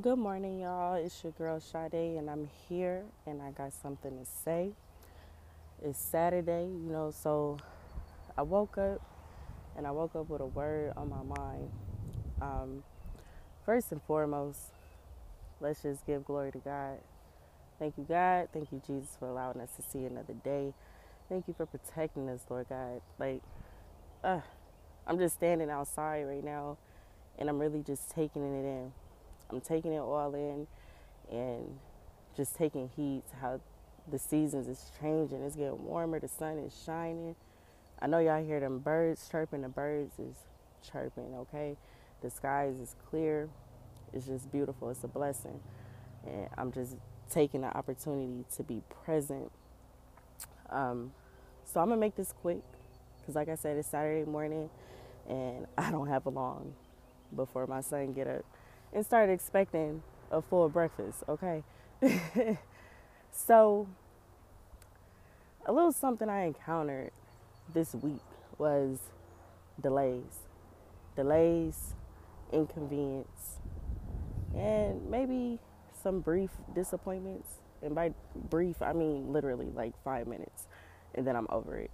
Good morning, y'all. It's your girl Sade, and I'm here, and I got something to say. It's Saturday, you know, so I woke up, and I woke up with a word on my mind. Um, first and foremost, let's just give glory to God. Thank you, God. Thank you, Jesus, for allowing us to see another day. Thank you for protecting us, Lord God. Like, uh, I'm just standing outside right now, and I'm really just taking it in. I'm taking it all in and just taking heed to how the seasons is changing. It's getting warmer, the sun is shining. I know y'all hear them birds chirping, the birds is chirping, okay? The skies is clear. It's just beautiful. It's a blessing. And I'm just taking the opportunity to be present. Um, so I'm gonna make this quick because like I said, it's Saturday morning and I don't have a long before my son get up and start expecting a full breakfast, okay? so, a little something I encountered this week was delays. Delays, inconvenience, and maybe some brief disappointments. And by brief, I mean literally like five minutes, and then I'm over it.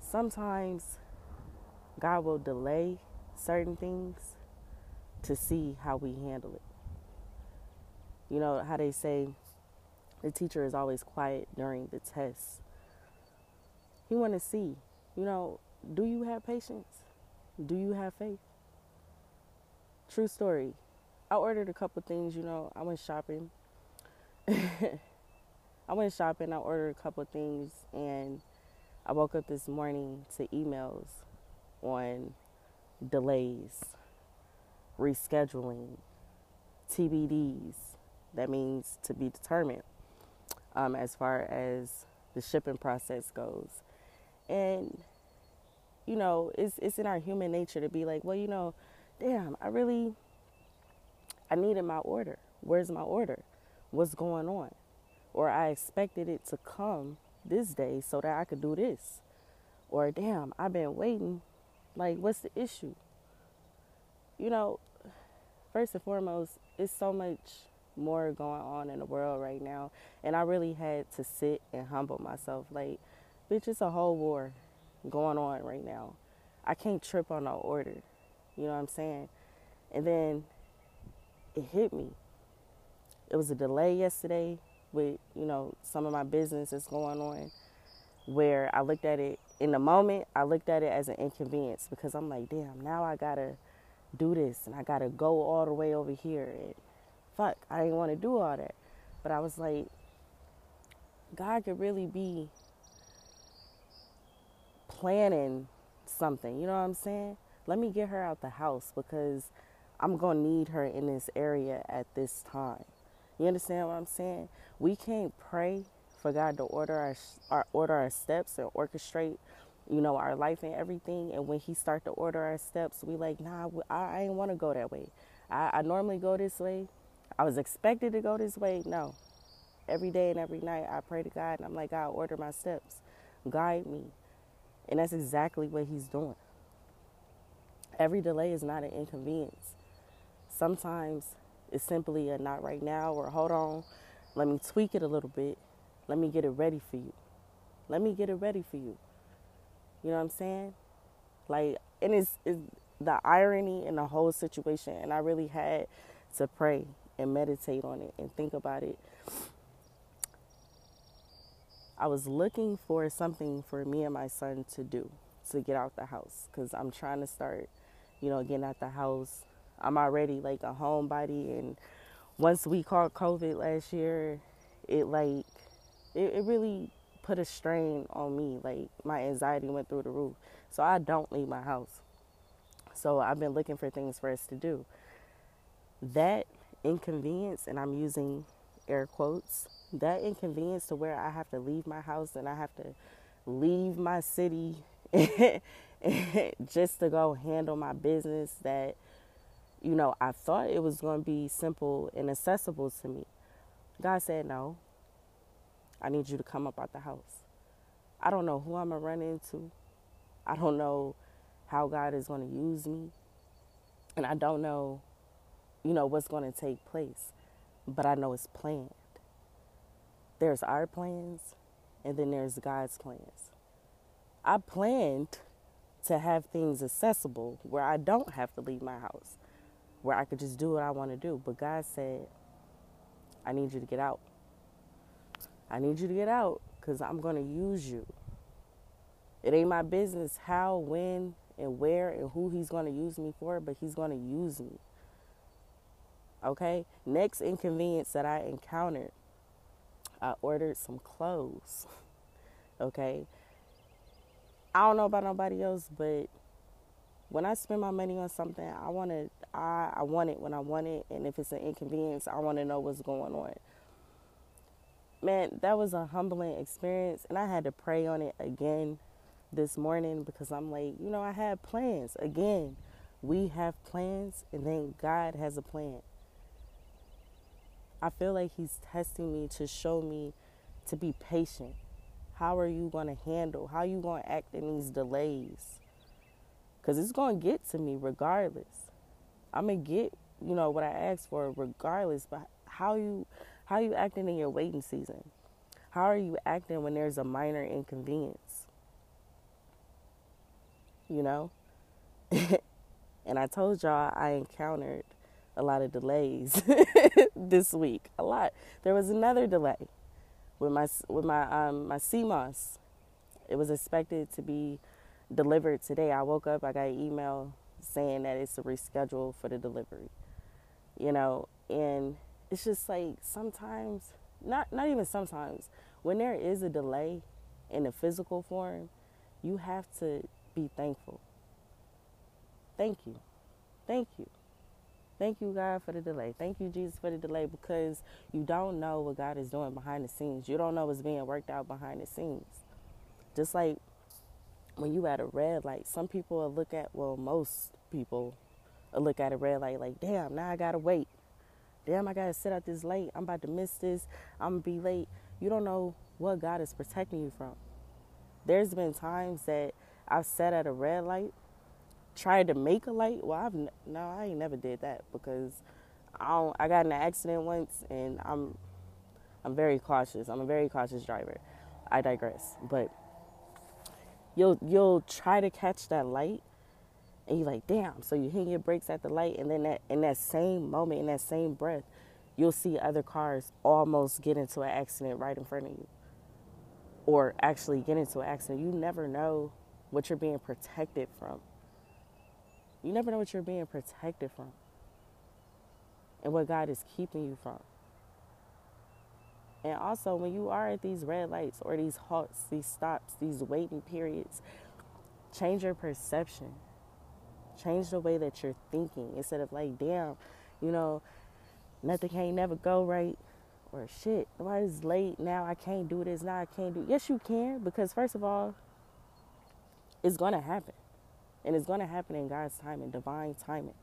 Sometimes God will delay certain things to see how we handle it. You know how they say the teacher is always quiet during the test. He want to see, you know, do you have patience? Do you have faith? True story. I ordered a couple things, you know, I went shopping. I went shopping, I ordered a couple things and I woke up this morning to emails on delays rescheduling, TBDs. That means to be determined um, as far as the shipping process goes. And, you know, it's, it's in our human nature to be like, well, you know, damn, I really, I needed my order. Where's my order? What's going on? Or I expected it to come this day so that I could do this. Or damn, I've been waiting. Like, what's the issue? You know, first and foremost, it's so much more going on in the world right now. And I really had to sit and humble myself. Like, bitch, it's a whole war going on right now. I can't trip on no order. You know what I'm saying? And then it hit me. It was a delay yesterday with, you know, some of my business that's going on where I looked at it in the moment, I looked at it as an inconvenience because I'm like, damn, now I gotta do this and I gotta go all the way over here and fuck, I didn't want to do all that. But I was like, God could really be planning something, you know what I'm saying? Let me get her out the house because I'm gonna need her in this area at this time. You understand what I'm saying? We can't pray for God to order our, our order our steps and orchestrate you know, our life and everything. And when he start to order our steps, we like, nah, I, I ain't want to go that way. I, I normally go this way. I was expected to go this way. No. Every day and every night, I pray to God and I'm like, God, order my steps, guide me. And that's exactly what he's doing. Every delay is not an inconvenience. Sometimes it's simply a not right now or hold on, let me tweak it a little bit. Let me get it ready for you. Let me get it ready for you. You know what I'm saying? Like, and it's, it's the irony in the whole situation. And I really had to pray and meditate on it and think about it. I was looking for something for me and my son to do to get out the house because I'm trying to start, you know, getting out the house. I'm already like a homebody, and once we caught COVID last year, it like it, it really put a strain on me. Like my anxiety went through the roof. So I don't leave my house. So I've been looking for things for us to do. That inconvenience, and I'm using air quotes, that inconvenience to where I have to leave my house and I have to leave my city just to go handle my business that, you know, I thought it was going to be simple and accessible to me. God said, no, I need you to come up out the house. I don't know who I'm going to run into. I don't know how God is going to use me. And I don't know, you know, what's going to take place, but I know it's planned. There's our plans, and then there's God's plans. I planned to have things accessible where I don't have to leave my house, where I could just do what I want to do. But God said, I need you to get out. I need you to get out because I'm going to use you. It ain't my business how, when, and where, and who He's going to use me for, but He's going to use me. Okay? Next inconvenience that I encountered, I ordered some clothes. Okay? I don't know about nobody else, but when I spend my money on something, I want to I I want it when I want it, and if it's an inconvenience, I want to know what's going on. Man, that was a humbling experience, and I had to pray on it again this morning because I'm like, you know, I had plans. Again, we have plans, and then God has a plan. I feel like He's testing me to show me to be patient. How are you going to handle? How you going to act in these delays? Because it's going to get to me regardless. I'm going to get, you know, what I asked for regardless. But how you, how are you acting in your waiting season? How are you acting when there's a minor inconvenience? You know? and I told y'all I encountered a lot of delays this week. A lot. There was another delay with my with my um, my moss. It was expected to be delivered today. I woke up, I got an email saying that it's a reschedule for the delivery. You know, and it's just like sometimes not not even sometimes when there is a delay in a physical form, you have to be thankful. Thank you. Thank you. Thank you, God, for the delay. Thank you, Jesus, for the delay because you don't know what God is doing behind the scenes. You don't know what's being worked out behind the scenes. Just like when you at a red light, some people will look at, well, most people will look at a red light like, damn, now I got to wait. Damn, I got to sit out this late. I'm about to miss this. I'm to be late. You don't know what God is protecting you from. There's been times that I've sat at a red light tried to make a light. Well, I've no, I ain't never did that because I don't, I got in an accident once, and I'm I'm very cautious. I'm a very cautious driver. I digress, but you'll you'll try to catch that light, and you're like, damn. So you hit your brakes at the light, and then that in that same moment, in that same breath, you'll see other cars almost get into an accident right in front of you, or actually get into an accident. You never know what you're being protected from. You never know what you're being protected from and what God is keeping you from. And also, when you are at these red lights or these halts, these stops, these waiting periods, change your perception. Change the way that you're thinking instead of like, damn, you know, nothing can't never go right. Or shit, why is late now? I can't do this now. I can't do. Yes, you can because first of all, it's gonna happen. And it's to happen in God's timing, divine timing,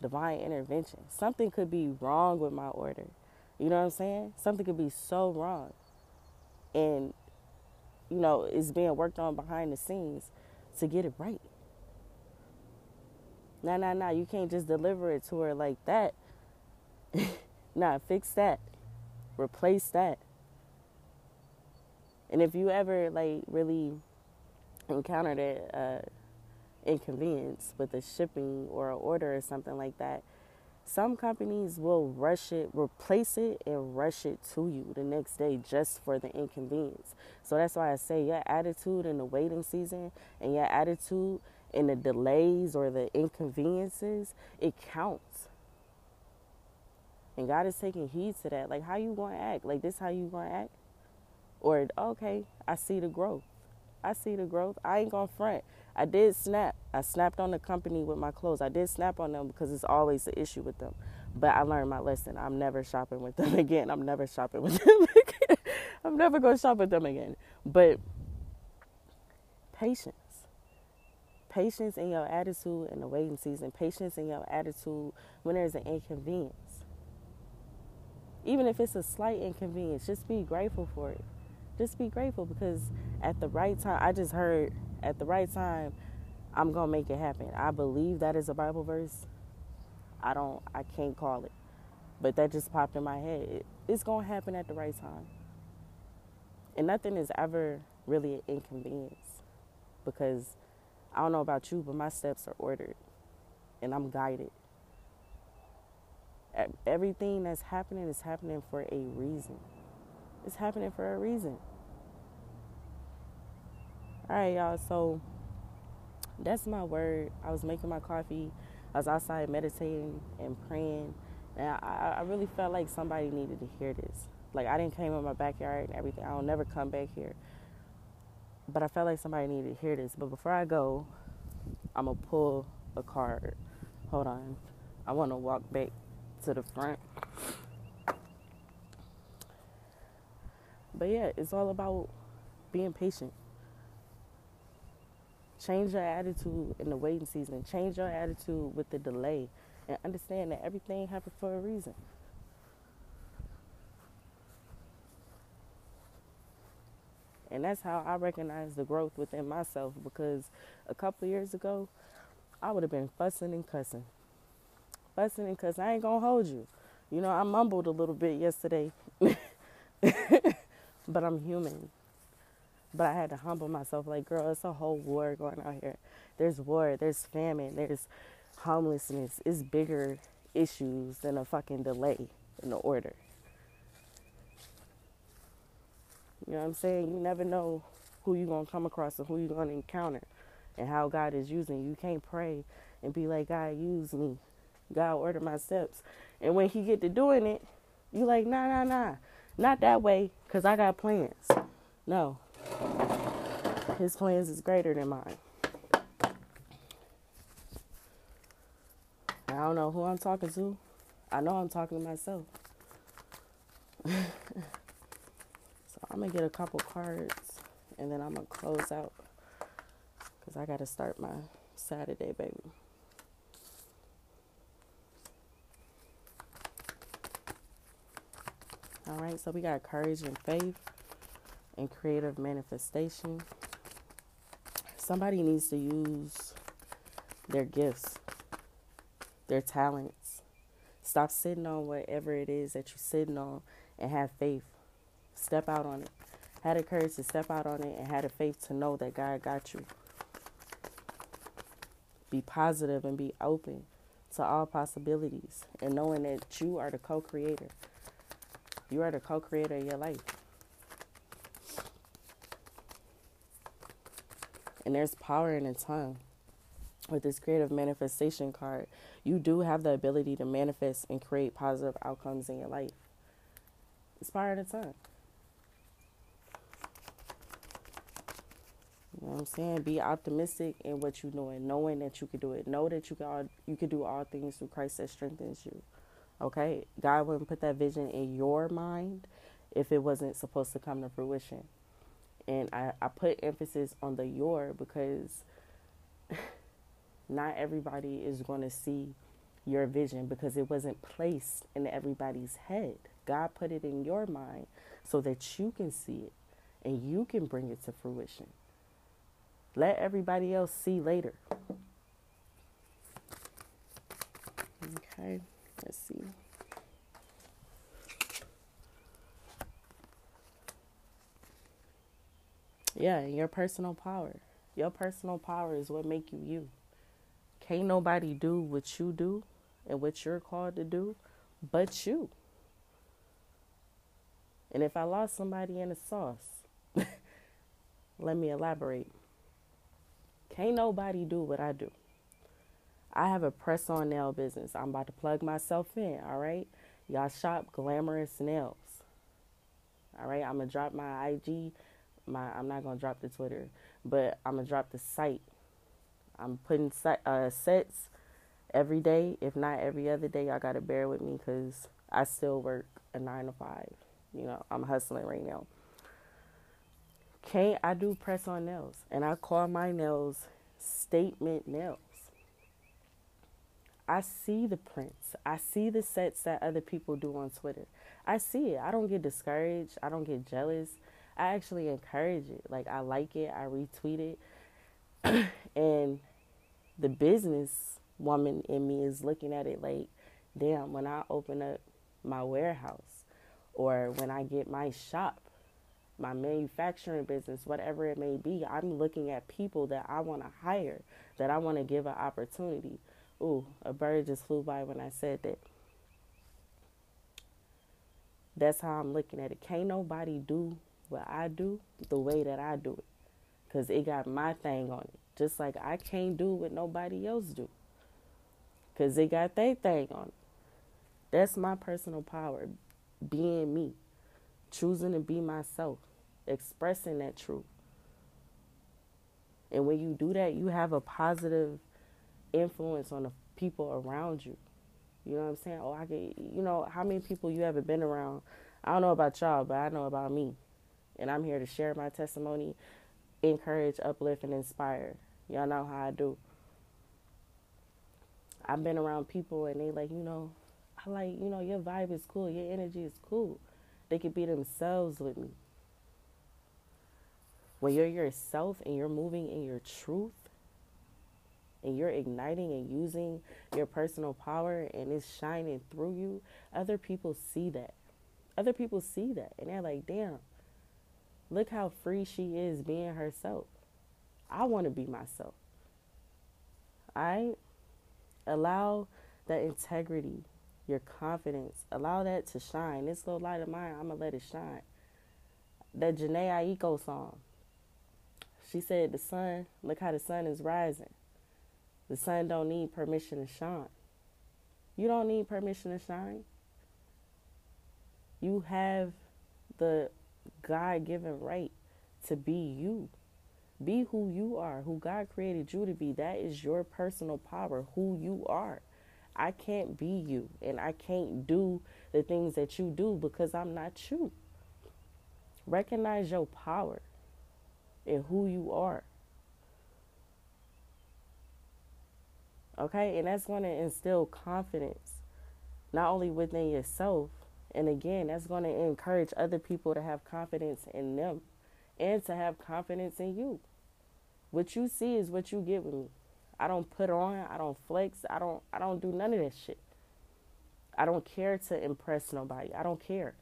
divine intervention. Something could be wrong with my order. You know what I'm saying? Something could be so wrong. And, you know, it's being worked on behind the scenes to get it right. Nah, nah, nah. You can't just deliver it to her like that. nah, fix that. Replace that. And if you ever, like, really encountered it, uh, inconvenience with a shipping or an order or something like that, some companies will rush it, replace it, and rush it to you the next day just for the inconvenience. So that's why I say your attitude in the waiting season and your attitude in the delays or the inconveniences, it counts. And God is taking heed to that. Like, how you to act? Like, this how you to act? Or, okay, I see the growth. I see the growth. I ain't to front. I did snap. I snapped on the company with my clothes. I did snap on them because it's always the issue with them. But I learned my lesson. I'm never shopping with them again. I'm never shopping with them again. I'm never to shop with them again. But patience. Patience in your attitude in the waiting season. Patience in your attitude when there's an inconvenience. Even if it's a slight inconvenience, just be grateful for it. Just be grateful because at the right time, I just heard at the right time, I'm going to make it happen. I believe that is a Bible verse. I don't, I can't call it. But that just popped in my head. It, it's going to happen at the right time. And nothing is ever really an inconvenience because I don't know about you, but my steps are ordered and I'm guided. Everything that's happening is happening for a reason. It's happening for a reason. All right, y'all. So that's my word. I was making my coffee. I was outside meditating and praying. And I, I really felt like somebody needed to hear this. Like I didn't came in my backyard and everything. I'll never come back here. But I felt like somebody needed to hear this. But before I go, I'm gonna pull a card. Hold on. I want to walk back to the front. But yeah, it's all about being patient. Change your attitude in the waiting season. Change your attitude with the delay. And understand that everything happens for a reason. And that's how I recognize the growth within myself because a couple years ago, I would have been fussing and cussing. Fussing and cussing. I ain't going to hold you. You know, I mumbled a little bit yesterday, but I'm human. But I had to humble myself like, girl, it's a whole war going on here. There's war, there's famine, there's homelessness. It's bigger issues than a fucking delay in the order. You know what I'm saying? You never know who you're going to come across and who you're going to encounter and how God is using you. You can't pray and be like, God, use me. God, order my steps. And when he get to doing it, you like, nah, nah, nah. Not that way, because I got plans. No. His plans is greater than mine. I don't know who I'm talking to. I know I'm talking to myself. I'm gonna get a couple cards and then I'm gonna close out because I gotta start my Saturday, baby. All right, so we got courage and faith and creative manifestation. Somebody needs to use their gifts, their talents. Stop sitting on whatever it is that you're sitting on and have faith Step out on it. Had the courage to step out on it and had the faith to know that God got you. Be positive and be open to all possibilities and knowing that you are the co creator. You are the co creator of your life. And there's power in the tongue. With this creative manifestation card, you do have the ability to manifest and create positive outcomes in your life. It's power in the tongue. You know what I'm saying? Be optimistic in what you're and knowing that you can do it. Know that you can all, you can do all things through Christ that strengthens you. Okay? God wouldn't put that vision in your mind if it wasn't supposed to come to fruition. And I, I put emphasis on the your because not everybody is going to see your vision because it wasn't placed in everybody's head. God put it in your mind so that you can see it and you can bring it to fruition. Let everybody else see later. Okay, let's see. Yeah, your personal power. Your personal power is what make you you. Can't nobody do what you do and what you're called to do but you. And if I lost somebody in the sauce, let me elaborate. Can't nobody do what I do. I have a press on nail business. I'm about to plug myself in, all right? Y'all shop glamorous nails. All right, I'm gonna drop my IG. My I'm not gonna drop the Twitter, but I'm gonna drop the site. I'm putting uh, sets every day, if not every other day. Y'all gotta bear with me because I still work a nine to five. You know, I'm hustling right now. Can't I do press on nails? And I call my nails statement nails. I see the prints. I see the sets that other people do on Twitter. I see it. I don't get discouraged. I don't get jealous. I actually encourage it. Like I like it. I retweet it. and the business woman in me is looking at it like, damn, when I open up my warehouse or when I get my shop, my manufacturing business, whatever it may be, I'm looking at people that I want to hire, that I want to give an opportunity. Ooh, a bird just flew by when I said that. That's how I'm looking at it. Can't nobody do what I do the way that I do it. Because it got my thing on it. Just like I can't do what nobody else do. Because they got their thing on it. That's my personal power. Being me. Choosing to be myself. Expressing that truth. And when you do that, you have a positive influence on the people around you. You know what I'm saying? Oh, I can, you know, how many people you ever been around? I don't know about y'all, but I know about me. And I'm here to share my testimony, encourage, uplift, and inspire. Y'all know how I do. I've been around people and they like, you know, I like, you know, your vibe is cool, your energy is cool. They could be themselves with me. When you're yourself and you're moving in your truth, and you're igniting and using your personal power and it's shining through you, other people see that. Other people see that and they're like, damn, look how free she is being herself. I want to be myself. I allow that integrity, your confidence, allow that to shine. This little light of mine, I'm going to let it shine. That Jhené Aiko song, she said, the sun, look how the sun is rising. The sun don't need permission to shine. You don't need permission to shine. You have the God given right to be you. Be who you are, who God created you to be. That is your personal power, who you are. I can't be you, and I can't do the things that you do because I'm not you. Recognize your power and who you are. Okay, and that's going to instill confidence not only within yourself, and again, that's going to encourage other people to have confidence in them and to have confidence in you. What you see is what you get with me. I don't put on, I don't flex, I don't I don't do none of that shit. I don't care to impress nobody. I don't care.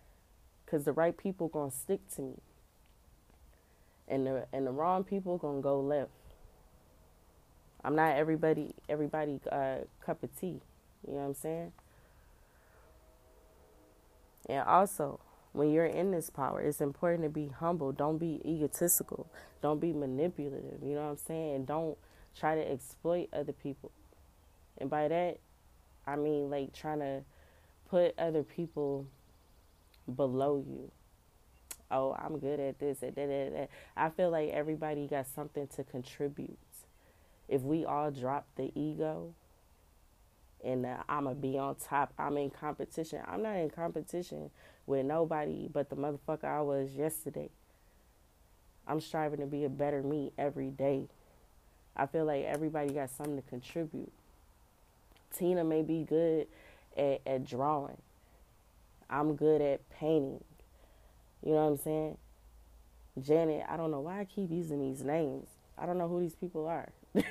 Cuz the right people going to stick to me. And the and the wrong people to go left. I'm not everybody everybody uh, cup of tea. You know what I'm saying? And also, when you're in this power, it's important to be humble. Don't be egotistical. Don't be manipulative. You know what I'm saying? Don't try to exploit other people. And by that, I mean like trying to put other people below you. Oh, I'm good at this, at that, at that. I feel like everybody got something to contribute if we all drop the ego and uh, I'm gonna be on top, I'm in competition. I'm not in competition with nobody but the motherfucker I was yesterday. I'm striving to be a better me every day. I feel like everybody got something to contribute. Tina may be good at, at drawing. I'm good at painting. You know what I'm saying? Janet, I don't know why I keep using these names. I don't know who these people are.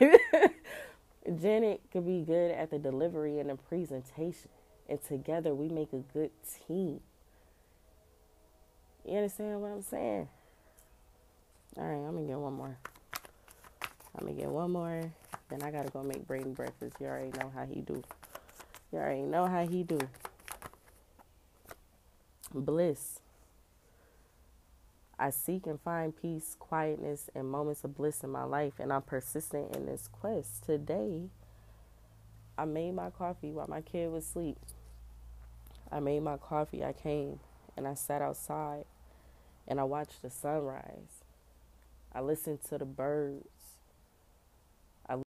Janet could be good at the delivery and the presentation. And together we make a good team. You understand what I'm saying? All right, I'm to get one more. I'm to get one more. Then I got to go make Braden breakfast. You already know how he do. You already know how he do. Bliss. I seek and find peace, quietness, and moments of bliss in my life, and I'm persistent in this quest. Today, I made my coffee while my kid was asleep. I made my coffee. I came and I sat outside and I watched the sunrise. I listened to the birds. I...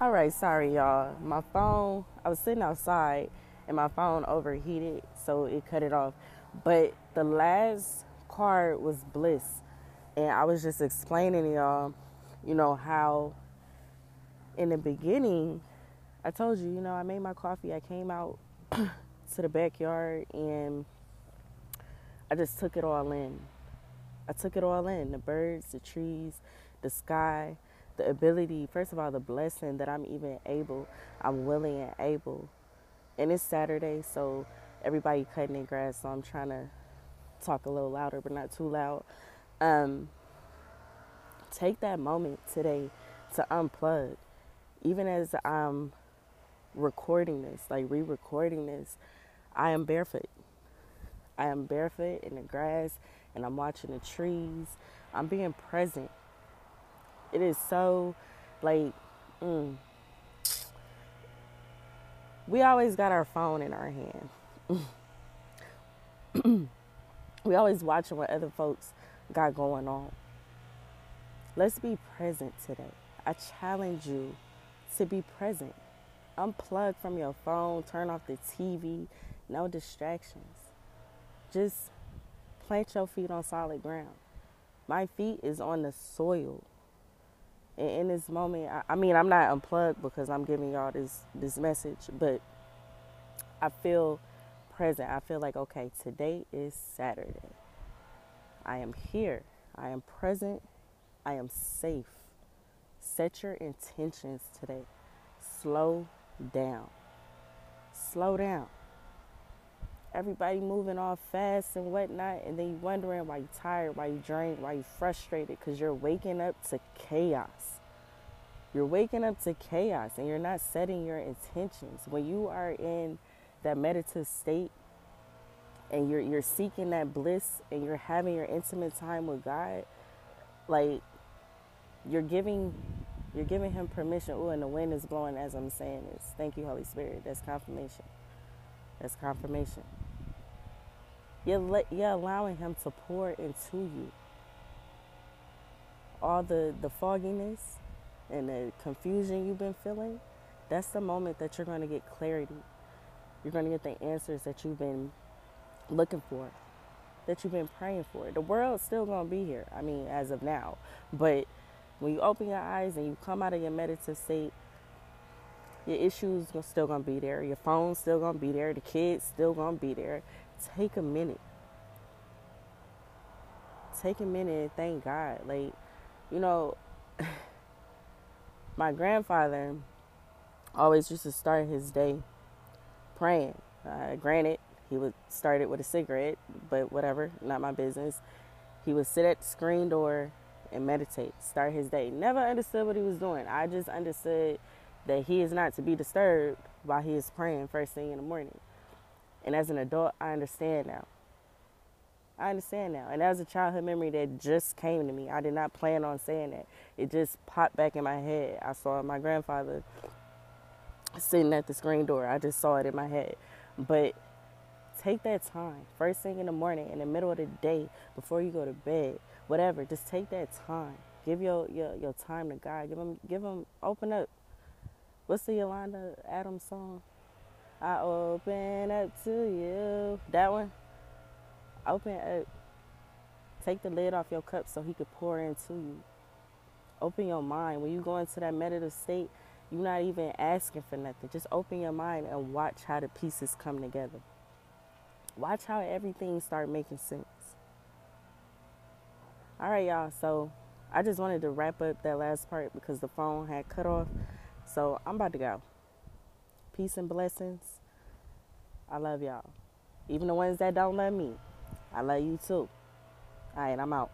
All right, sorry, y'all. My phone, I was sitting outside and my phone overheated, so it cut it off. But the last card was bliss. And I was just explaining to y'all, you know, how in the beginning, I told you, you know, I made my coffee. I came out to the backyard and I just took it all in. I took it all in the birds, the trees, the sky, the ability, first of all, the blessing that I'm even able, I'm willing and able. And it's Saturday, so everybody cutting their grass, so I'm trying to talk a little louder, but not too loud. Um, take that moment today to unplug. Even as I'm recording this, like re recording this, I am barefoot. I am barefoot in the grass and I'm watching the trees. I'm being present. It is so like, mm, we always got our phone in our hand. we always watching what other folks got going on. Let's be present today. I challenge you to be present. Unplug from your phone, turn off the TV, no distractions. Just plant your feet on solid ground. My feet is on the soil. And in this moment, I, I mean, I'm not unplugged because I'm giving y'all this this message, but I feel present. I feel like okay, today is Saturday. I am here. I am present. I am safe. Set your intentions today. Slow down. Slow down. Everybody moving off fast and whatnot, and then you wondering why you tired, why you drained, why you frustrated, because you're waking up to chaos. You're waking up to chaos and you're not setting your intentions. When you are in that meditative state and you're you're seeking that bliss and you're having your intimate time with God, like you're giving you're giving him permission. Oh, and the wind is blowing as I'm saying this. Thank you, Holy Spirit. That's confirmation. That's confirmation. You're, let, you're allowing him to pour into you. All the, the fogginess and the confusion you've been feeling, that's the moment that you're going to get clarity. You're going to get the answers that you've been looking for, that you've been praying for. The world's still going to be here. I mean, as of now. But when you open your eyes and you come out of your meditative state, your issues are still gonna be there. Your phone's still gonna be there. The kids still gonna be there. Take a minute. Take a minute and thank God. Like, you know, my grandfather always used to start his day praying. Uh, granted, he would start it with a cigarette, but whatever, not my business. He would sit at the screen door and meditate, start his day. Never understood what he was doing. I just understood that he is not to be disturbed while he is praying first thing in the morning. And as an adult, I understand now. I understand now. And that was a childhood memory that just came to me. I did not plan on saying that. It just popped back in my head. I saw my grandfather sitting at the screen door. I just saw it in my head. But take that time, first thing in the morning, in the middle of the day, before you go to bed, whatever. Just take that time. Give your your, your time to God. Give him give him open up. What's the Yolanda Adams song? I open up to you. That one. Open up. Take the lid off your cup so he could pour into you. Open your mind. When you go into that meditative state, you're not even asking for nothing. Just open your mind and watch how the pieces come together. Watch how everything start making sense. All right, y'all. So I just wanted to wrap up that last part because the phone had cut off. So I'm about to go. Peace and blessings. I love y'all. Even the ones that don't love me, I love you too. All right, I'm out.